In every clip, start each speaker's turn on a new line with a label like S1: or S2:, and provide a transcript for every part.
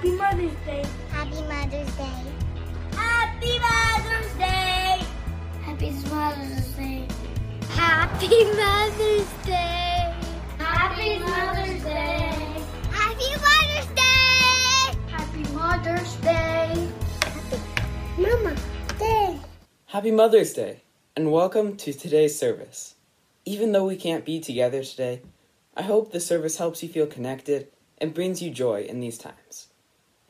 S1: Happy Mother's Day.
S2: Happy Mother's Day.
S1: Happy Mother's Day. Happy Mother's Day.
S2: Happy Mother's Day.
S1: Happy Mother's Day.
S2: Happy Mother's Day.
S1: Happy Mother's Day.
S2: Mama Day.
S3: Happy Mother's Day, and welcome to today's service. Even though we can't be together today, I hope the service helps you feel connected and brings you joy in these times.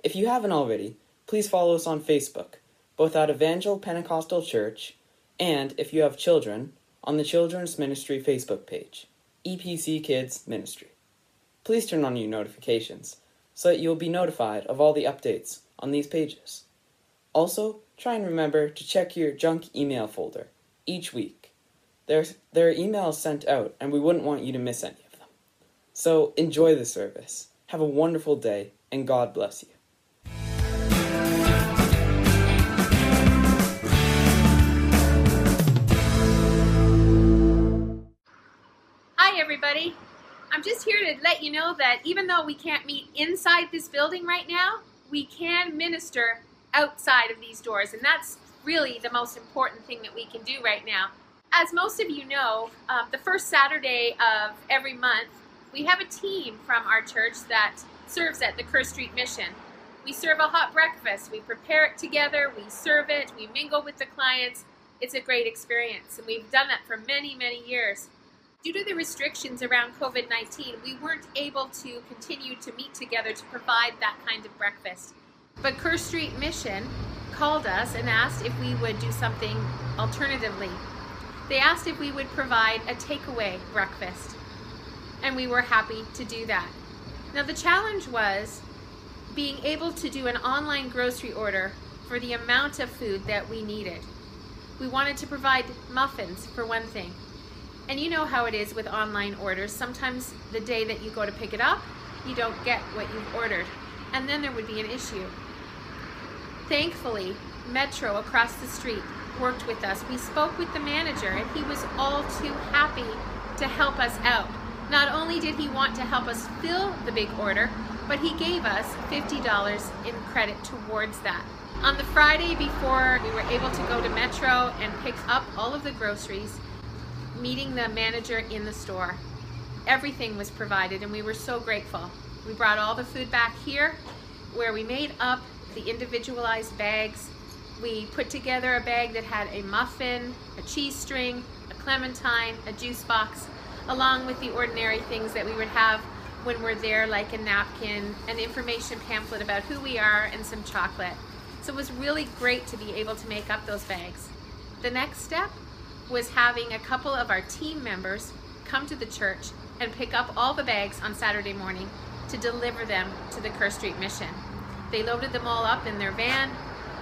S3: If you haven't already, please follow us on Facebook, both at Evangel Pentecostal Church and, if you have children, on the Children's Ministry Facebook page, EPC Kids Ministry. Please turn on your notifications so that you'll be notified of all the updates on these pages. Also, try and remember to check your junk email folder each week. There, there are emails sent out, and we wouldn't want you to miss any of them. So, enjoy the service. Have a wonderful day, and God bless you.
S4: Everybody. I'm just here to let you know that even though we can't meet inside this building right now, we can minister outside of these doors, and that's really the most important thing that we can do right now. As most of you know, um, the first Saturday of every month, we have a team from our church that serves at the Kerr Street Mission. We serve a hot breakfast, we prepare it together, we serve it, we mingle with the clients. It's a great experience, and we've done that for many, many years. Due to the restrictions around COVID 19, we weren't able to continue to meet together to provide that kind of breakfast. But Kerr Street Mission called us and asked if we would do something alternatively. They asked if we would provide a takeaway breakfast, and we were happy to do that. Now, the challenge was being able to do an online grocery order for the amount of food that we needed. We wanted to provide muffins, for one thing. And you know how it is with online orders. Sometimes the day that you go to pick it up, you don't get what you've ordered. And then there would be an issue. Thankfully, Metro across the street worked with us. We spoke with the manager, and he was all too happy to help us out. Not only did he want to help us fill the big order, but he gave us $50 in credit towards that. On the Friday before we were able to go to Metro and pick up all of the groceries, meeting the manager in the store, everything was provided, and we were so grateful. We brought all the food back here where we made up the individualized bags. We put together a bag that had a muffin, a cheese string, a clementine, a juice box, along with the ordinary things that we would have when we're there, like a napkin, an information pamphlet about who we are, and some chocolate. So it was really great to be able to make up those bags. The next step was having a couple of our team members come to the church and pick up all the bags on Saturday morning to deliver them to the Kerr Street Mission. They loaded them all up in their van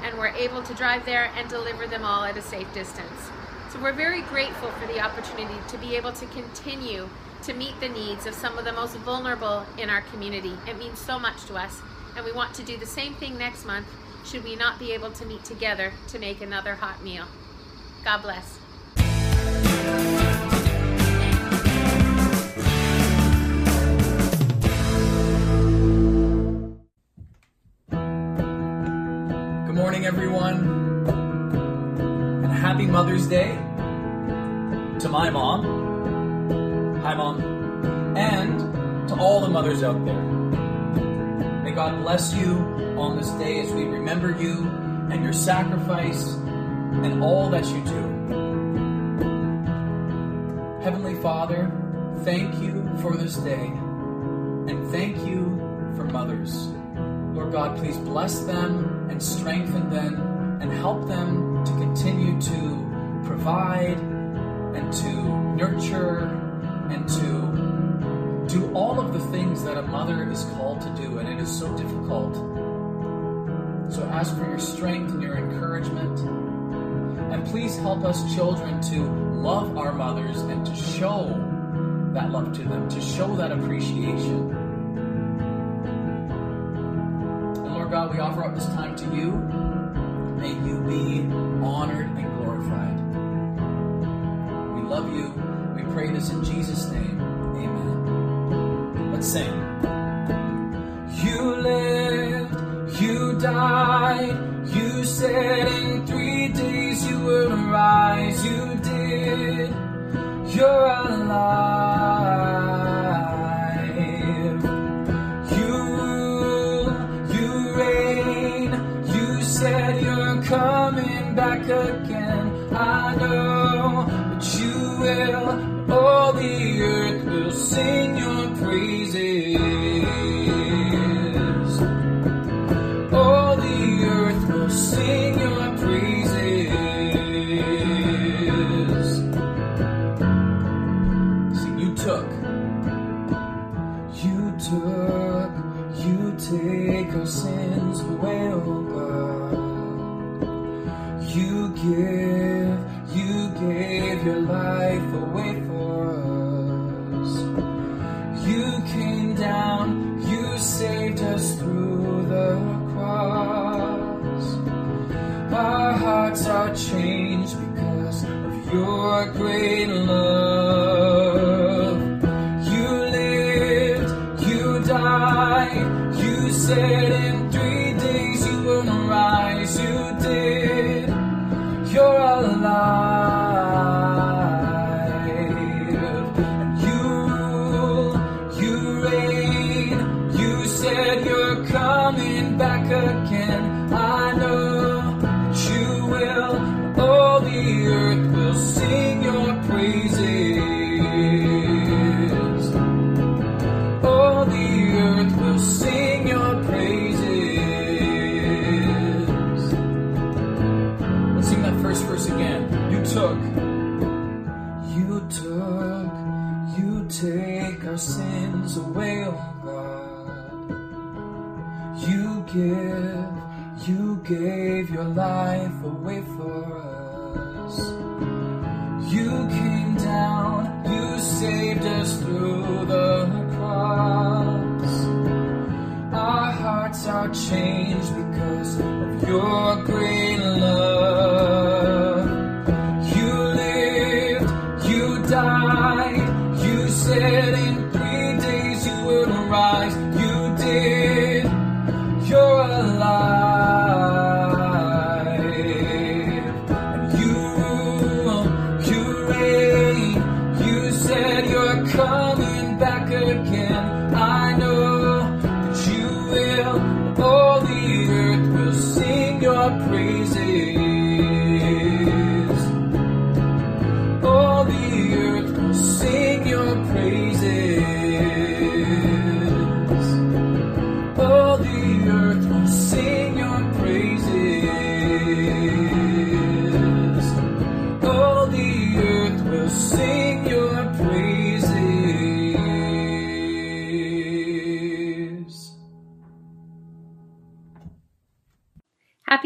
S4: and were able to drive there and deliver them all at a safe distance. So we're very grateful for the opportunity to be able to continue to meet the needs of some of the most vulnerable in our community. It means so much to us, and we want to do the same thing next month should we not be able to meet together to make another hot meal. God bless.
S5: Good morning, everyone, and happy Mother's Day to my mom. Hi, mom. And to all the mothers out there. May God bless you on this day as we remember you and your sacrifice and all that you do. Heavenly Father, thank you for this day and thank you for mothers. Lord God, please bless them and strengthen them and help them to continue to provide and to nurture and to do all of the things that a mother is called to do, and it is so difficult. So ask for your strength and your encouragement. And please help us children to love our mothers and to show that love to them, to show that appreciation. And Lord God, we offer up this time to you. May you be honored and glorified. We love you. We pray this in Jesus' name. You're you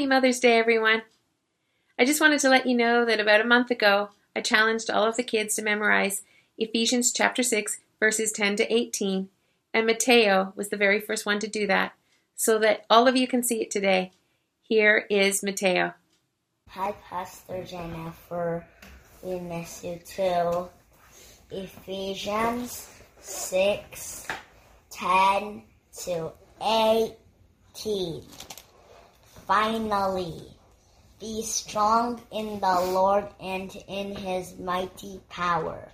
S4: Happy Mother's Day, everyone. I just wanted to let you know that about a month ago, I challenged all of the kids to memorize Ephesians chapter 6, verses 10 to 18, and Mateo was the very first one to do that, so that all of you can see it today. Here is Mateo.
S2: Hi, Pastor Jennifer. We miss you too. Ephesians 6 10 to 18. Finally, be strong in the Lord and in his mighty power.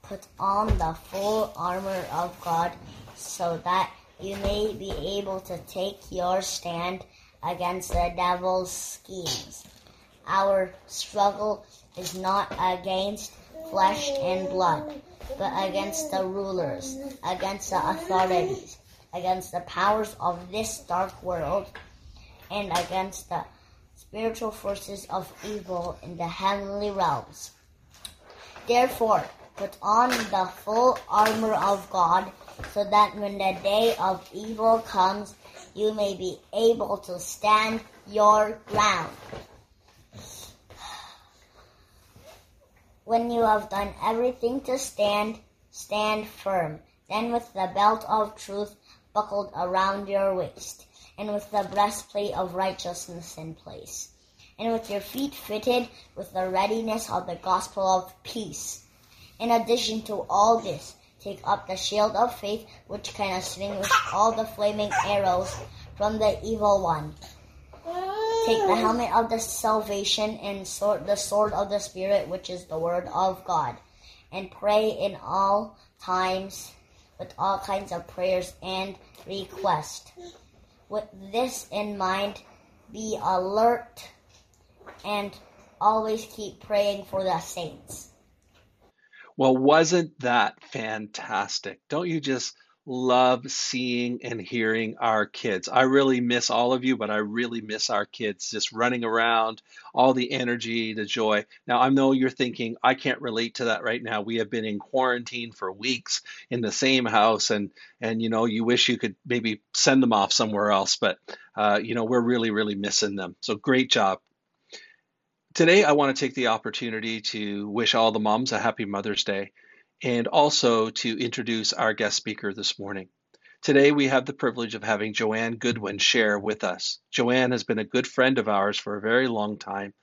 S2: Put on the full armor of God so that you may be able to take your stand against the devil's schemes. Our struggle is not against flesh and blood, but against the rulers, against the authorities, against the powers of this dark world, and against the spiritual forces of evil in the heavenly realms. Therefore, put on the full armor of God, so that when the day of evil comes, you may be able to stand your ground. When you have done everything to stand, stand firm. Then with the belt of truth buckled around your waist, and with the breastplate of righteousness in place, and with your feet fitted with the readiness of the gospel of peace. In addition to all this, take up the shield of faith, which can extinguish all the flaming arrows from the evil one, Take the helmet of the salvation and sword, the sword of the Spirit, which is the word of God, and pray in all times with all kinds of prayers and requests. With this in mind, be alert and always keep praying for the saints.
S6: Well, wasn't that fantastic? Don't you just love seeing and hearing our kids? I really miss all of you, but I really miss our kids just running around, all the energy, the joy. Now, I know you're thinking, I can't relate to that right now. We have been in quarantine for weeks in the same house, and and you know, you wish you could maybe send them off somewhere else, but uh, you know, we're really, really missing them. So great job. Today, I want to take the opportunity to wish all the moms a happy Mother's Day and also to introduce our guest speaker this morning. Today, we have the privilege of having Joanne Goodwin share with us. Joanne has been a good friend of ours for a very long time.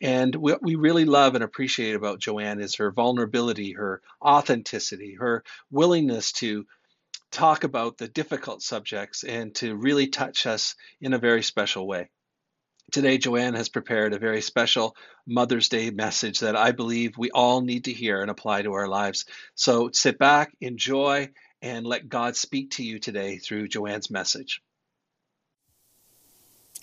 S6: And what we really love and appreciate about Joanne is her vulnerability, her authenticity, her willingness to talk about the difficult subjects and to really touch us in a very special way. Today, Joanne has prepared a very special Mother's Day message that I believe we all need to hear and apply to our lives. So sit back, enjoy, and let God speak to you today through Joanne's message.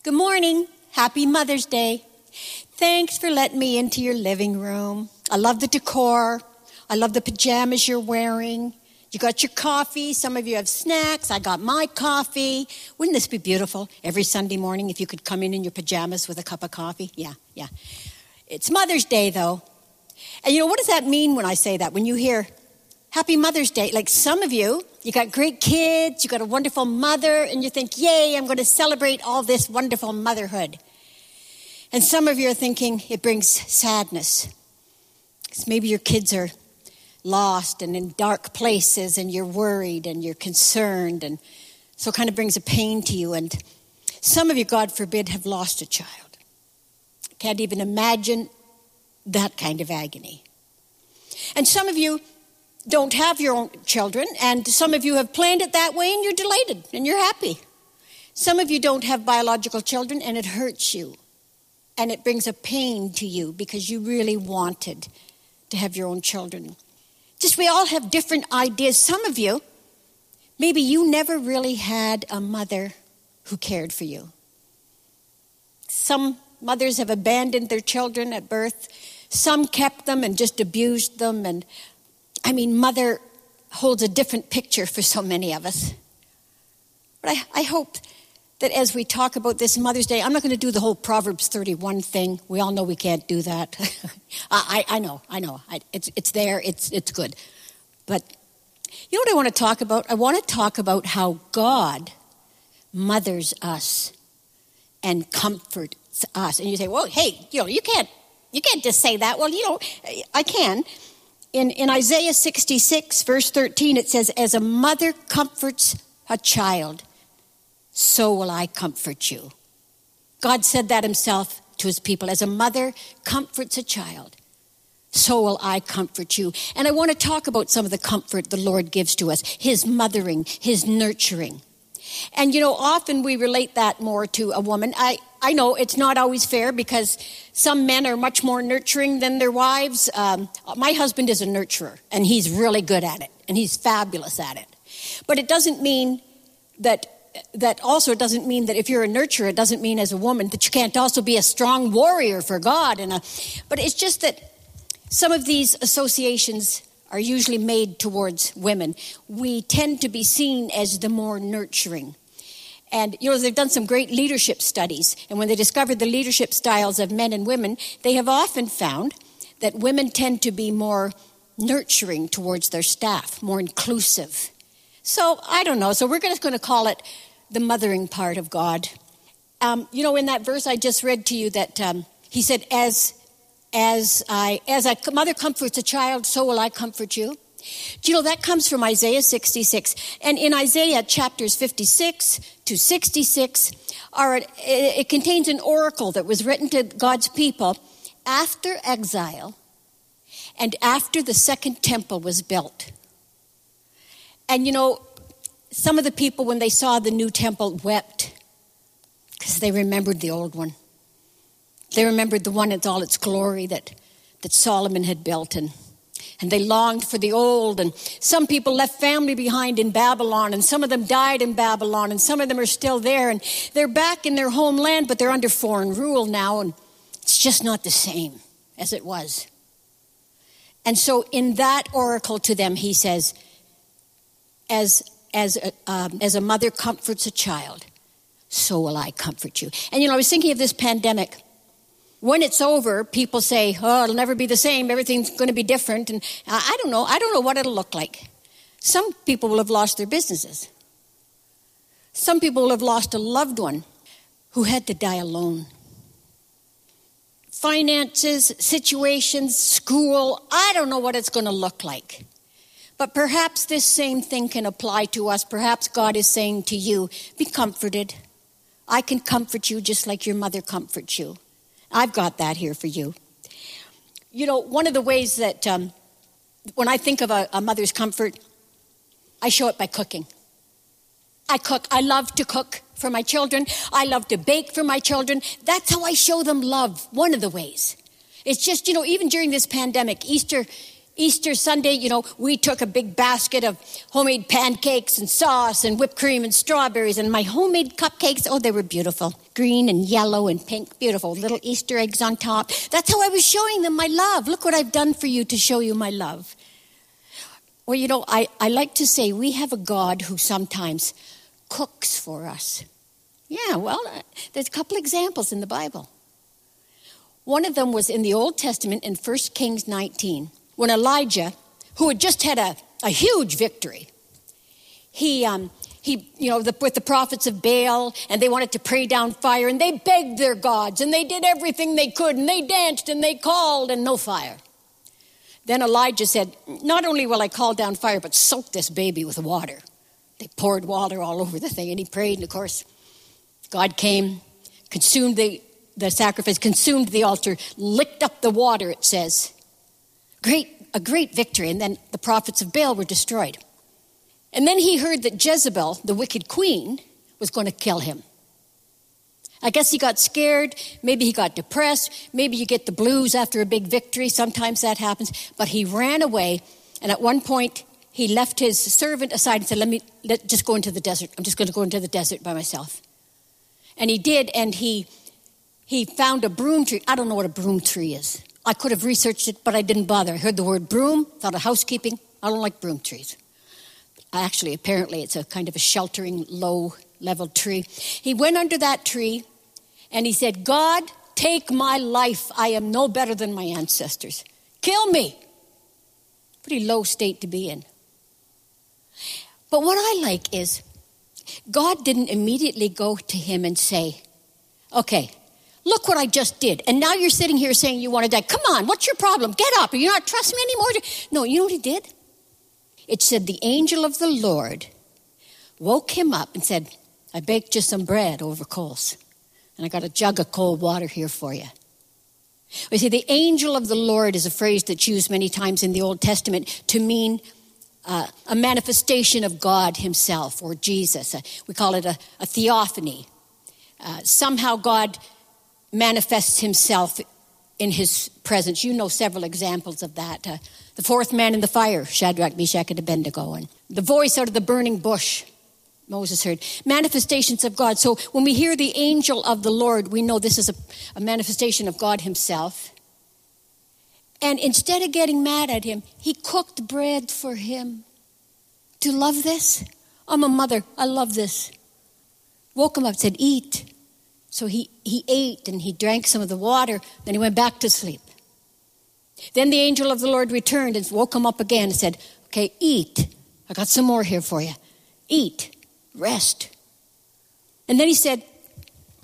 S7: Good morning. Happy Mother's Day. Thanks for letting me into your living room. I love the decor. I love the pajamas you're wearing. You got your coffee. Some of you have snacks. I got my coffee. Wouldn't this be beautiful every Sunday morning if you could come in in your pajamas with a cup of coffee? Yeah, yeah. It's Mother's Day, though. And you know, what does that mean when I say that? When you hear Happy Mother's Day, like some of you, you got great kids, you got a wonderful mother, and you think, Yay, I'm going to celebrate all this wonderful motherhood. And some of you are thinking it brings sadness. Because maybe your kids are lost and in dark places and you're worried and you're concerned and so it kind of brings a pain to you. And some of you god forbid have lost a child. Can't even imagine that kind of agony. And some of you don't have your own children and some of you have planned it that way and you're delighted and you're happy. Some of you don't have biological children and it hurts you and it brings a pain to you because you really wanted to have your own children just we all have different ideas. Some of you, maybe you never really had a mother who cared for you. Some mothers have abandoned their children at birth, some kept them and just abused them. And I mean, mother holds a different picture for so many of us. But I, I hope that as we talk about this Mother's Day, I'm not going to do the whole Proverbs 31 thing. We all know we can't do that. I, I, know, I know. I, it's, it's there, it's, it's good. But you know what I want to talk about? I want to talk about how God mothers us and comforts us. And you say, well, hey, you know, you can't, you can't just say that. Well, you know, I can. In, in Isaiah 66, verse 13, it says, As a mother comforts a child, so will I comfort you. God said that himself to his people. As a mother comforts a child, so will I comfort you. And I want to talk about some of the comfort the Lord gives to us his mothering, his nurturing. And you know, often we relate that more to a woman. I, I know it's not always fair because some men are much more nurturing than their wives. Um, my husband is a nurturer, and he's really good at it, and he's fabulous at it. But it doesn't mean that that also doesn't mean that if you're a nurturer, it doesn't mean as a woman that you can't also be a strong warrior for God. And a, but it's just that some of these associations are usually made towards women. We tend to be seen as the more nurturing. And you know, they've done some great leadership studies, and when they discovered the leadership styles of men and women, they have often found that women tend to be more nurturing towards their staff, more inclusive. So I don't know. So we're just going to call it the mothering part of God. Um, you know, in that verse I just read to you, that um, he said, "As as I as a mother comforts a child, so will I comfort you." Do you know that comes from Isaiah 66? And in Isaiah chapters 56 to 66, are, it, it contains an oracle that was written to God's people after exile and after the second temple was built. And you know, some of the people, when they saw the new temple, wept because they remembered the old one. They remembered the one in all its glory that, that Solomon had built, and, and they longed for the old. And some people left family behind in Babylon, and some of them died in Babylon, and some of them are still there. And they're back in their homeland, but they're under foreign rule now, and it's just not the same as it was. And so, in that oracle to them, he says, as, as, a, um, as a mother comforts a child, so will I comfort you. And you know, I was thinking of this pandemic. When it's over, people say, oh, it'll never be the same, everything's going to be different. And I don't know, I don't know what it'll look like. Some people will have lost their businesses. Some people will have lost a loved one who had to die alone finances, situations, school. I don't know what it's going to look like. But perhaps this same thing can apply to us. Perhaps God is saying to you, be comforted. I can comfort you just like your mother comforts you. I've got that here for you. You know, one of the ways that um, when I think of a, a mother's comfort, I show it by cooking. I cook. I love to cook for my children. I love to bake for my children. That's how I show them love. One of the ways. It's just, you know, even during this pandemic, Easter, Easter Sunday, you know, we took a big basket of homemade pancakes and sauce and whipped cream and strawberries and my homemade cupcakes. Oh, they were beautiful. Green and yellow and pink. Beautiful. Little Easter eggs on top. That's how I was showing them my love. Look what I've done for you to show you my love. Well, you know, I, I like to say we have a God who sometimes cooks for us. Yeah, well, uh, there's a couple examples in the Bible. One of them was in the Old Testament in 1 Kings 19, when Elijah, who had just had a, a huge victory, he, um, he, you know, the, with the prophets of Baal, and they wanted to pray down fire, and they begged their gods, and they did everything they could, and they danced, and they called, and no fire. Then Elijah said, Not only will I call down fire, but soak this baby with water. They poured water all over the thing, and he prayed, and of course, God came, consumed the, the sacrifice, consumed the altar, licked up the water, it says. Great, a great victory, and then the prophets of Baal were destroyed. And then he heard that Jezebel, the wicked queen, was going to kill him. I guess he got scared. Maybe he got depressed. Maybe you get the blues after a big victory. Sometimes that happens. But he ran away. And at one point, he left his servant aside and said, Let me let, just go into the desert. I'm just going to go into the desert by myself. And he did, and he he found a broom tree. I don't know what a broom tree is. I could have researched it, but I didn't bother. I heard the word broom, thought of housekeeping. I don't like broom trees. Actually, apparently, it's a kind of a sheltering, low level tree. He went under that tree and he said, God, take my life. I am no better than my ancestors. Kill me. Pretty low state to be in. But what I like is God didn't immediately go to him and say, Okay, look what I just did. And now you're sitting here saying you want to die. Come on, what's your problem? Get up. Are you not trust me anymore? No, you know what he did? It said the angel of the Lord woke him up and said, I baked you some bread over coals, and I got a jug of cold water here for you. We see the angel of the Lord is a phrase that's used many times in the Old Testament to mean uh, a manifestation of God Himself or Jesus. Uh, we call it a, a theophany. Uh, somehow God manifests Himself in His presence. You know several examples of that. Uh, the fourth man in the fire, Shadrach, Meshach, and Abednego, and the voice out of the burning bush. Moses heard manifestations of God. So when we hear the angel of the Lord, we know this is a, a manifestation of God Himself. And instead of getting mad at him, he cooked bread for him. Do you love this? I'm a mother. I love this. Woke him up, said, Eat. So he, he ate and he drank some of the water. Then he went back to sleep. Then the angel of the Lord returned and woke him up again and said, Okay, eat. I got some more here for you. Eat. Rest. And then he said,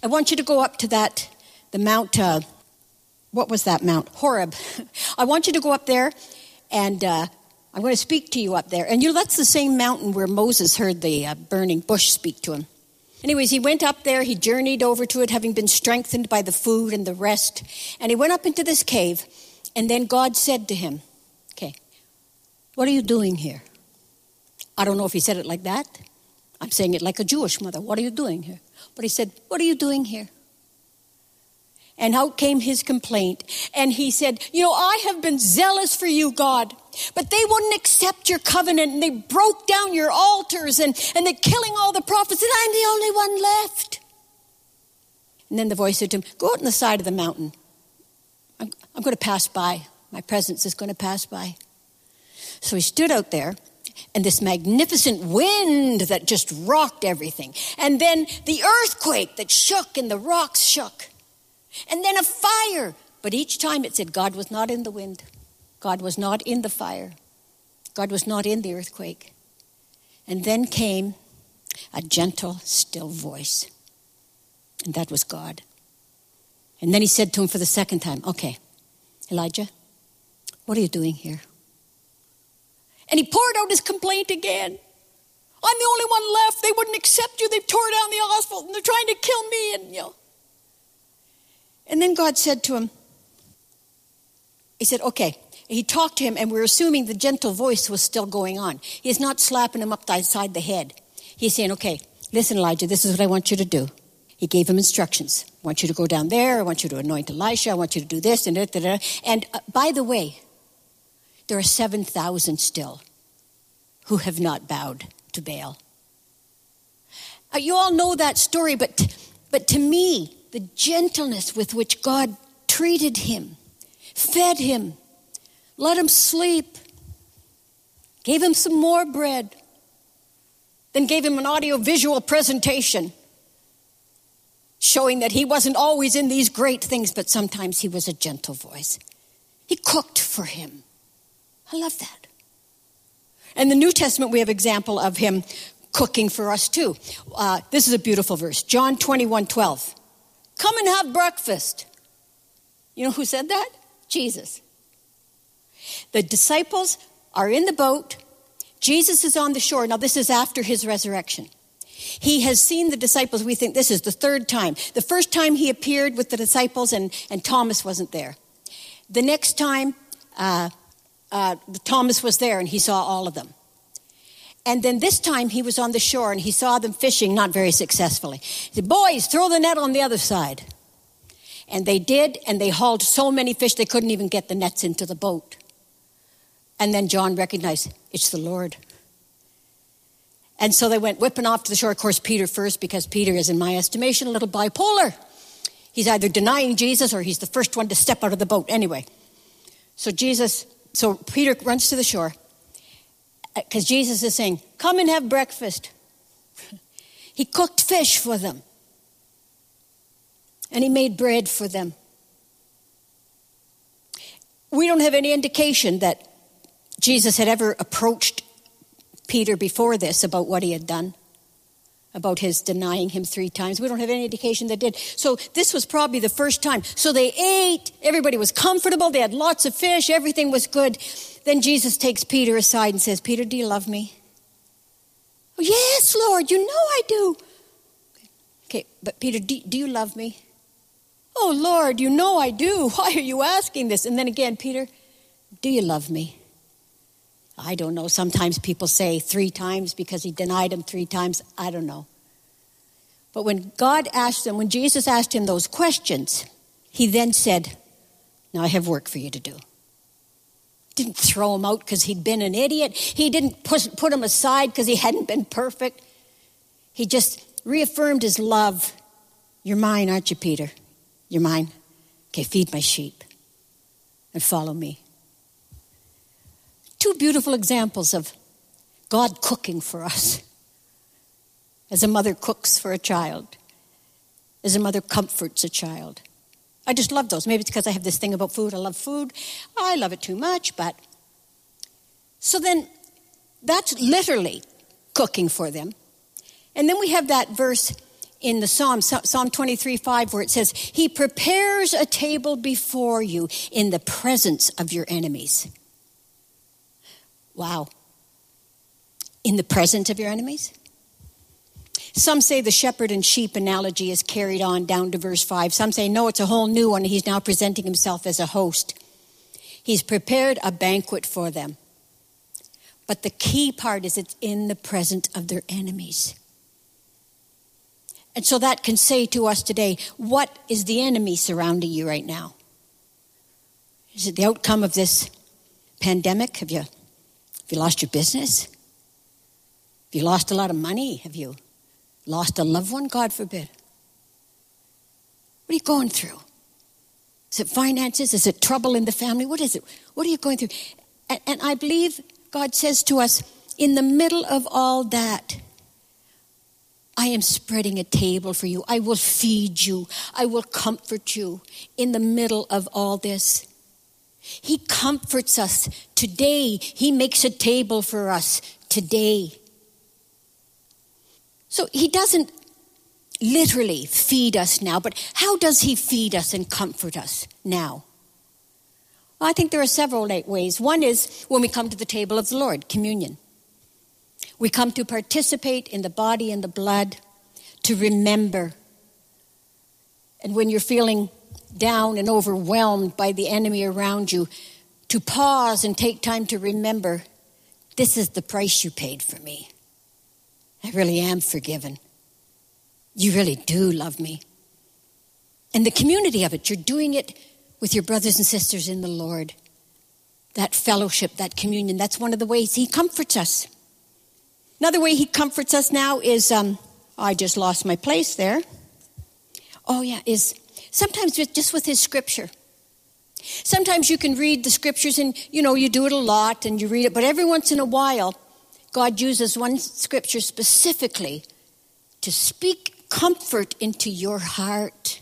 S7: I want you to go up to that, the Mount. Uh, what was that mount? Horeb. I want you to go up there and uh, I'm going to speak to you up there. And you know, that's the same mountain where Moses heard the uh, burning bush speak to him. Anyways, he went up there, he journeyed over to it, having been strengthened by the food and the rest. And he went up into this cave, and then God said to him, Okay, what are you doing here? I don't know if he said it like that. I'm saying it like a Jewish mother. What are you doing here? But he said, What are you doing here? And out came his complaint. And he said, You know, I have been zealous for you, God, but they wouldn't accept your covenant and they broke down your altars and, and they're killing all the prophets, and I'm the only one left. And then the voice said to him, Go out on the side of the mountain. I'm, I'm going to pass by. My presence is going to pass by. So he stood out there and this magnificent wind that just rocked everything. And then the earthquake that shook and the rocks shook. And then a fire. But each time it said God was not in the wind, God was not in the fire, God was not in the earthquake. And then came a gentle, still voice. And that was God. And then he said to him for the second time, Okay, Elijah, what are you doing here? And he poured out his complaint again. I'm the only one left. They wouldn't accept you. They've tore down the hospital and they're trying to kill me. And you know. And then God said to him, He said, okay. He talked to him, and we're assuming the gentle voice was still going on. He's not slapping him upside the head. He's saying, okay, listen, Elijah, this is what I want you to do. He gave him instructions. I want you to go down there. I want you to anoint Elisha. I want you to do this and that. And uh, by the way, there are 7,000 still who have not bowed to Baal. Uh, you all know that story, but, but to me, the gentleness with which God treated him, fed him, let him sleep, gave him some more bread, then gave him an audio visual presentation showing that he wasn't always in these great things, but sometimes he was a gentle voice. He cooked for him. I love that. In the New Testament, we have example of him cooking for us too. Uh, this is a beautiful verse, John 21, 12. Come and have breakfast. You know who said that? Jesus. The disciples are in the boat. Jesus is on the shore. Now, this is after his resurrection. He has seen the disciples. We think this is the third time. The first time he appeared with the disciples, and, and Thomas wasn't there. The next time, uh, uh, Thomas was there and he saw all of them. And then this time he was on the shore and he saw them fishing, not very successfully. He said, Boys, throw the net on the other side. And they did, and they hauled so many fish they couldn't even get the nets into the boat. And then John recognized it's the Lord. And so they went whipping off to the shore. Of course, Peter first, because Peter is, in my estimation, a little bipolar. He's either denying Jesus or he's the first one to step out of the boat. Anyway, so Jesus so Peter runs to the shore because Jesus is saying, Come and have breakfast. he cooked fish for them, and he made bread for them. We don't have any indication that Jesus had ever approached Peter before this about what he had done about his denying him three times. We don't have any indication that did. So this was probably the first time. So they ate, everybody was comfortable, they had lots of fish, everything was good. Then Jesus takes Peter aside and says, Peter, do you love me? Oh, yes, Lord, you know I do. Okay, but Peter, do, do you love me? Oh, Lord, you know I do. Why are you asking this? And then again, Peter, do you love me? I don't know. Sometimes people say three times because he denied him three times. I don't know. But when God asked him, when Jesus asked him those questions, he then said, Now I have work for you to do. Didn't throw him out because he'd been an idiot. He didn't put, put him aside because he hadn't been perfect. He just reaffirmed his love. You're mine, aren't you, Peter? You're mine. Okay, feed my sheep and follow me two beautiful examples of God cooking for us. As a mother cooks for a child, as a mother comforts a child. I just love those. Maybe it's because I have this thing about food. I love food. I love it too much, but. So then, that's literally cooking for them. And then we have that verse in the Psalm, Psalm 23 5, where it says, He prepares a table before you in the presence of your enemies. Wow. In the presence of your enemies? Some say the shepherd and sheep analogy is carried on down to verse 5. Some say, no, it's a whole new one. He's now presenting himself as a host. He's prepared a banquet for them. But the key part is it's in the presence of their enemies. And so that can say to us today, what is the enemy surrounding you right now? Is it the outcome of this pandemic? Have you, have you lost your business? Have you lost a lot of money? Have you lost a loved one? God forbid. What are you going through? Is it finances? Is it trouble in the family? What is it? What are you going through? And, and I believe God says to us, in the middle of all that, I am spreading a table for you. I will feed you. I will comfort you in the middle of all this. He comforts us today. He makes a table for us today. So he doesn't literally feed us now, but how does he feed us and comfort us now? Well, I think there are several ways. One is when we come to the table of the Lord, communion. We come to participate in the body and the blood, to remember. And when you're feeling down and overwhelmed by the enemy around you, to pause and take time to remember this is the price you paid for me. I really am forgiven. You really do love me. And the community of it, you're doing it with your brothers and sisters in the Lord. That fellowship, that communion, that's one of the ways He comforts us. Another way He comforts us now is um, I just lost my place there. Oh, yeah, is sometimes just with His scripture. Sometimes you can read the scriptures and, you know, you do it a lot and you read it, but every once in a while, God uses one scripture specifically to speak comfort into your heart.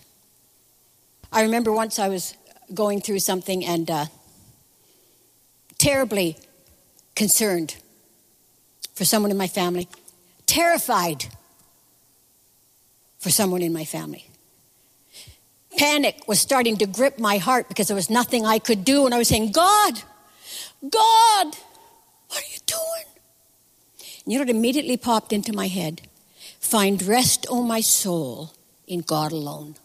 S7: I remember once I was going through something and uh, terribly concerned for someone in my family, terrified for someone in my family. Panic was starting to grip my heart because there was nothing I could do, and I was saying, God, God, what are you doing? You know what immediately popped into my head? Find rest, O oh my soul, in God alone.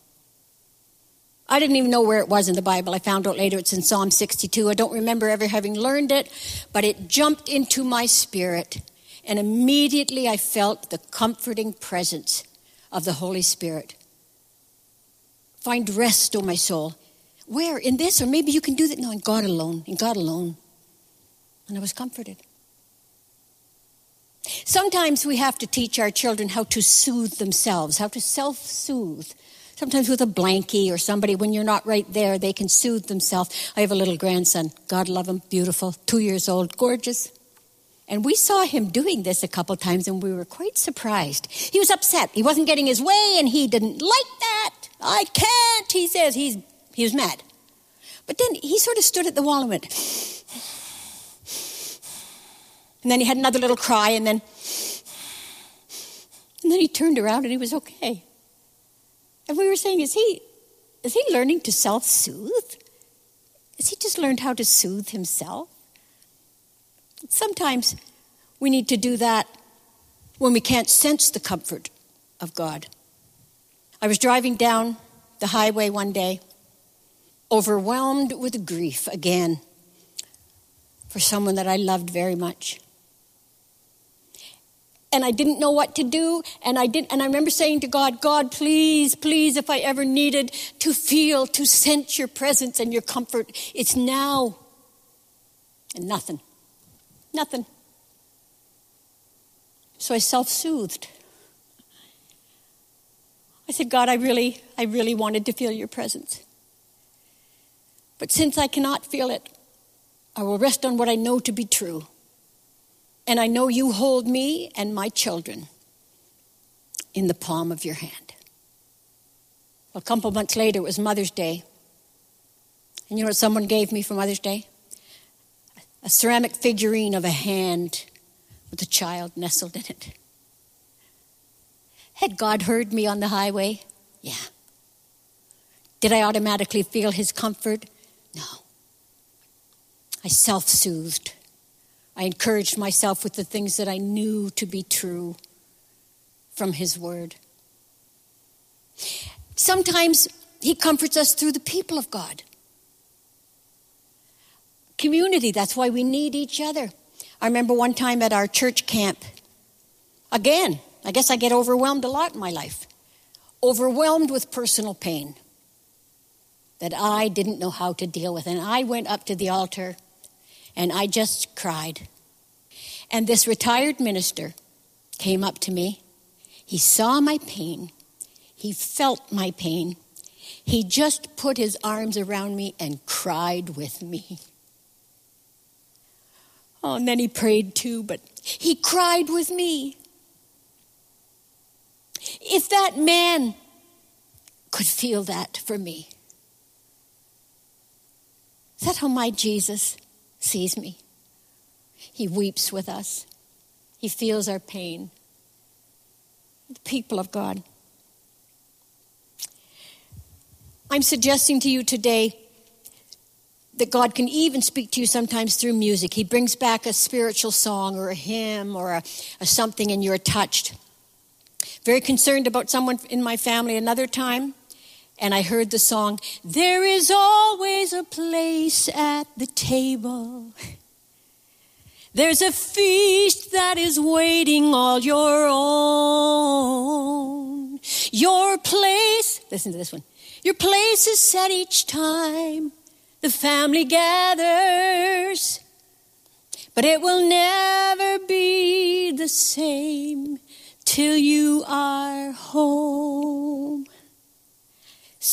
S7: I didn't even know where it was in the Bible. I found out later it's in Psalm 62. I don't remember ever having learned it, but it jumped into my spirit. And immediately I felt the comforting presence of the Holy Spirit. Find rest, O oh my soul. Where? In this? Or maybe you can do that. No, in God alone. In God alone. And I was comforted. Sometimes we have to teach our children how to soothe themselves, how to self soothe sometimes with a blankie or somebody when you're not right there they can soothe themselves. I have a little grandson god love him beautiful two years old gorgeous. And we saw him doing this a couple times and we were quite surprised. He was upset. He wasn't getting his way and he didn't like that. I can't he says. He's he was mad. But then he sort of stood at the wall and went and then he had another little cry and then and then he turned around and he was okay and we were saying, is he, is he learning to self soothe? Has he just learned how to soothe himself? Sometimes we need to do that when we can't sense the comfort of God. I was driving down the highway one day, overwhelmed with grief again for someone that I loved very much and I didn't know what to do. And I did, and I remember saying to God, God, please, please, if I ever needed to feel, to sense your presence and your comfort, it's now. And nothing. Nothing. So I self-soothed. I said, God, I really, I really wanted to feel your presence. But since I cannot feel it, I will rest on what I know to be true. And I know you hold me and my children in the palm of your hand. A couple months later, it was Mother's Day. And you know what someone gave me for Mother's Day? A ceramic figurine of a hand with a child nestled in it. Had God heard me on the highway? Yeah. Did I automatically feel his comfort? No. I self soothed. I encouraged myself with the things that I knew to be true from His Word. Sometimes He comforts us through the people of God. Community, that's why we need each other. I remember one time at our church camp, again, I guess I get overwhelmed a lot in my life. overwhelmed with personal pain that I didn't know how to deal with. And I went up to the altar and I just cried. And this retired minister came up to me. He saw my pain, he felt my pain. He just put his arms around me and cried with me. Oh, and then he prayed too, but he cried with me. If that man could feel that for me, is that how my Jesus sees me? He weeps with us, he feels our pain. The people of God. I'm suggesting to you today that God can even speak to you sometimes through music. He brings back a spiritual song or a hymn or a, a something and you're touched. Very concerned about someone in my family another time, and I heard the song, There is always a place at the table. There's a feast that is waiting all your own. Your place, listen to this one. Your place is set each time the family gathers, but it will never be the same till you are home.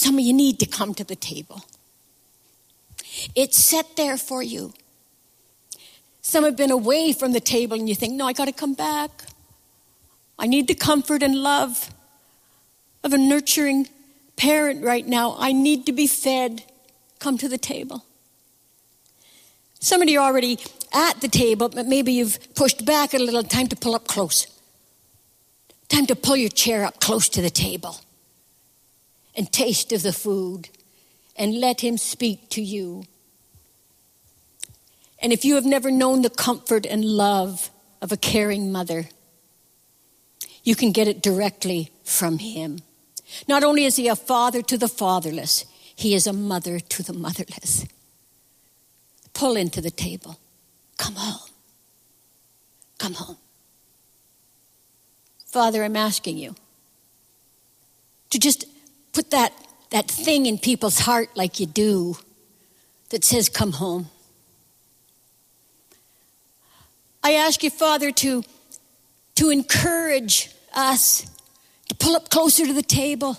S7: Some of you need to come to the table. It's set there for you. Some have been away from the table and you think, no, I got to come back. I need the comfort and love of a nurturing parent right now. I need to be fed. Come to the table. Some of you are already at the table, but maybe you've pushed back a little. Time to pull up close. Time to pull your chair up close to the table and taste of the food and let Him speak to you. And if you have never known the comfort and love of a caring mother, you can get it directly from Him. Not only is He a father to the fatherless, He is a mother to the motherless. Pull into the table. Come home. Come home. Father, I'm asking you to just put that, that thing in people's heart like you do that says, Come home. I ask you, Father, to, to encourage us to pull up closer to the table,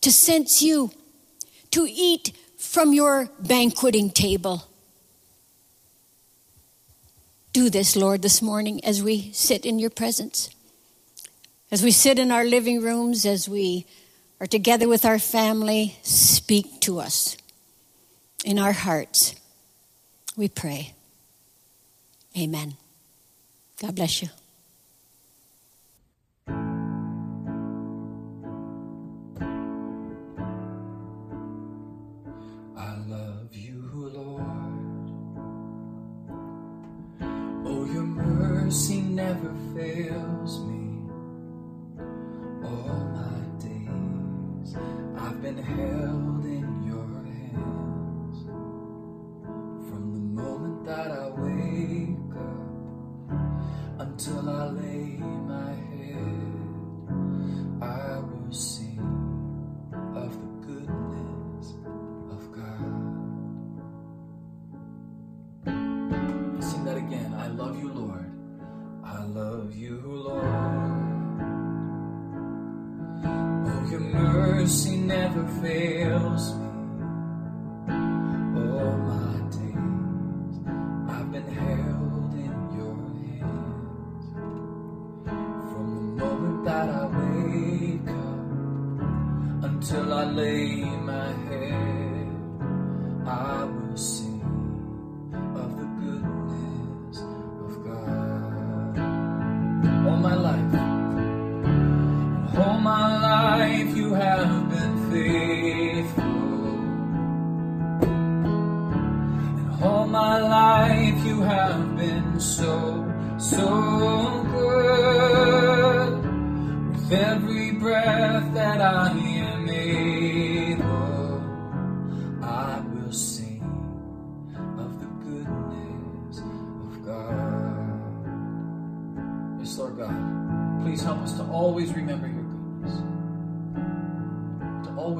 S7: to sense you, to eat from your banqueting table. Do this, Lord, this morning as we sit in your presence, as we sit in our living rooms, as we are together with our family. Speak to us in our hearts. We pray. Amen. God bless you.
S5: Love you, Lord. Oh, your mercy never fails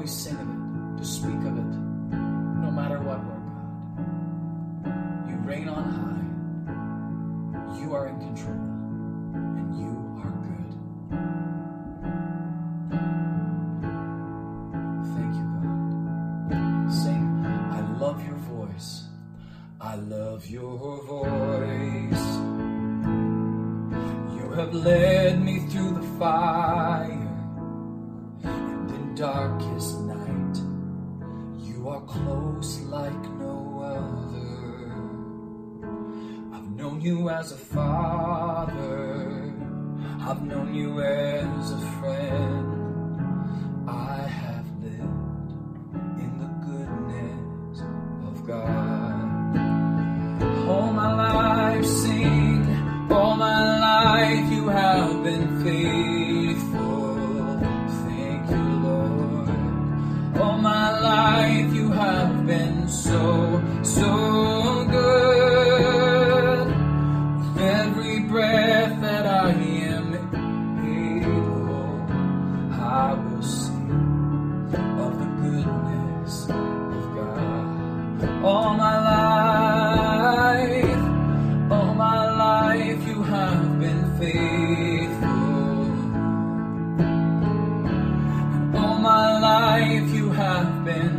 S5: always sing of it, to speak of it, no matter what, Lord God. You reign on high. You are in control, and you are good. Thank you, God. Sing, I love your voice. I love your voice. You have led me through the fire as a father. I've known you as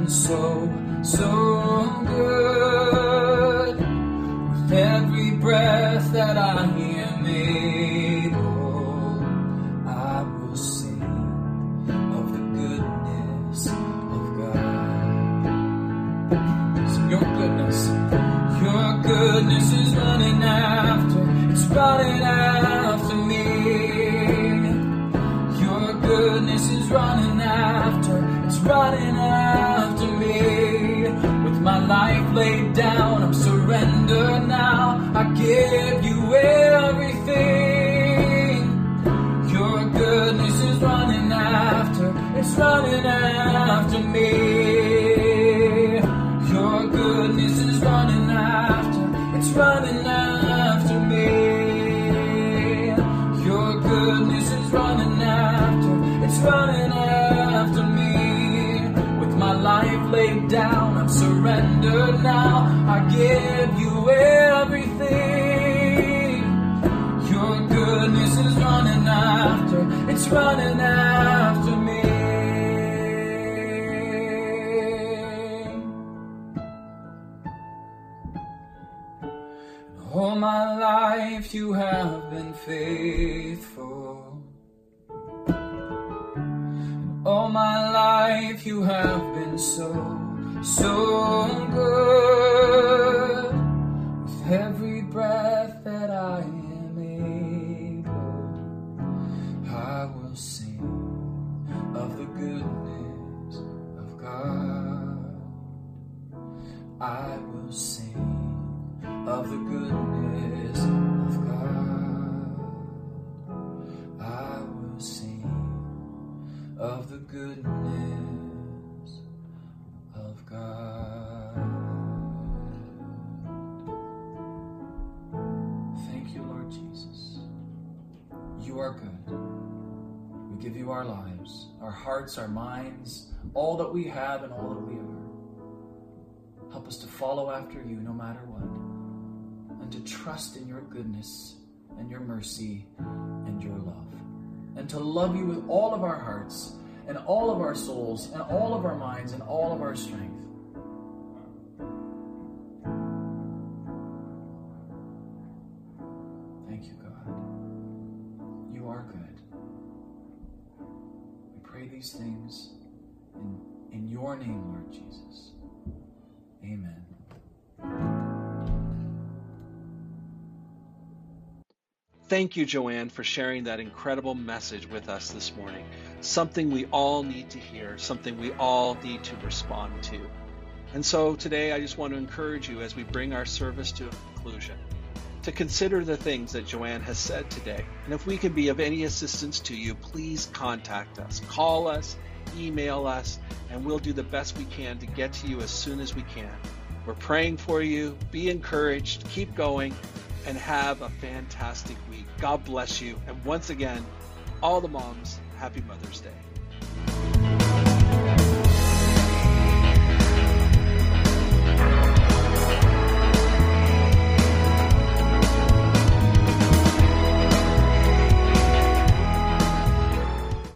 S5: so, so good. Running after me. All my life you have been faithful. All my life you have been so, so good. With every I will sing of the goodness of God. I will sing of the goodness of God. Thank you, Lord Jesus. You are good. We give you our lives, our hearts, our minds, all that we have and all that we are. Help us to follow after you no matter what, and to trust in your goodness and your mercy and your love, and to love you with all of our hearts and all of our souls and all of our minds and all of our strength. Thank you, God. You are good. We pray these things in, in your name, Lord Jesus. Amen.
S6: Thank you, Joanne, for sharing that incredible message with us this morning. Something we all need to hear, something we all need to respond to. And so today, I just want to encourage you as we bring our service to a conclusion to consider the things that Joanne has said today. And if we can be of any assistance to you, please contact us. Call us, email us, and we'll do the best we can to get to you as soon as we can. We're praying for you. Be encouraged. Keep going and have a fantastic week. God bless you. And once again, all the moms, happy Mother's Day.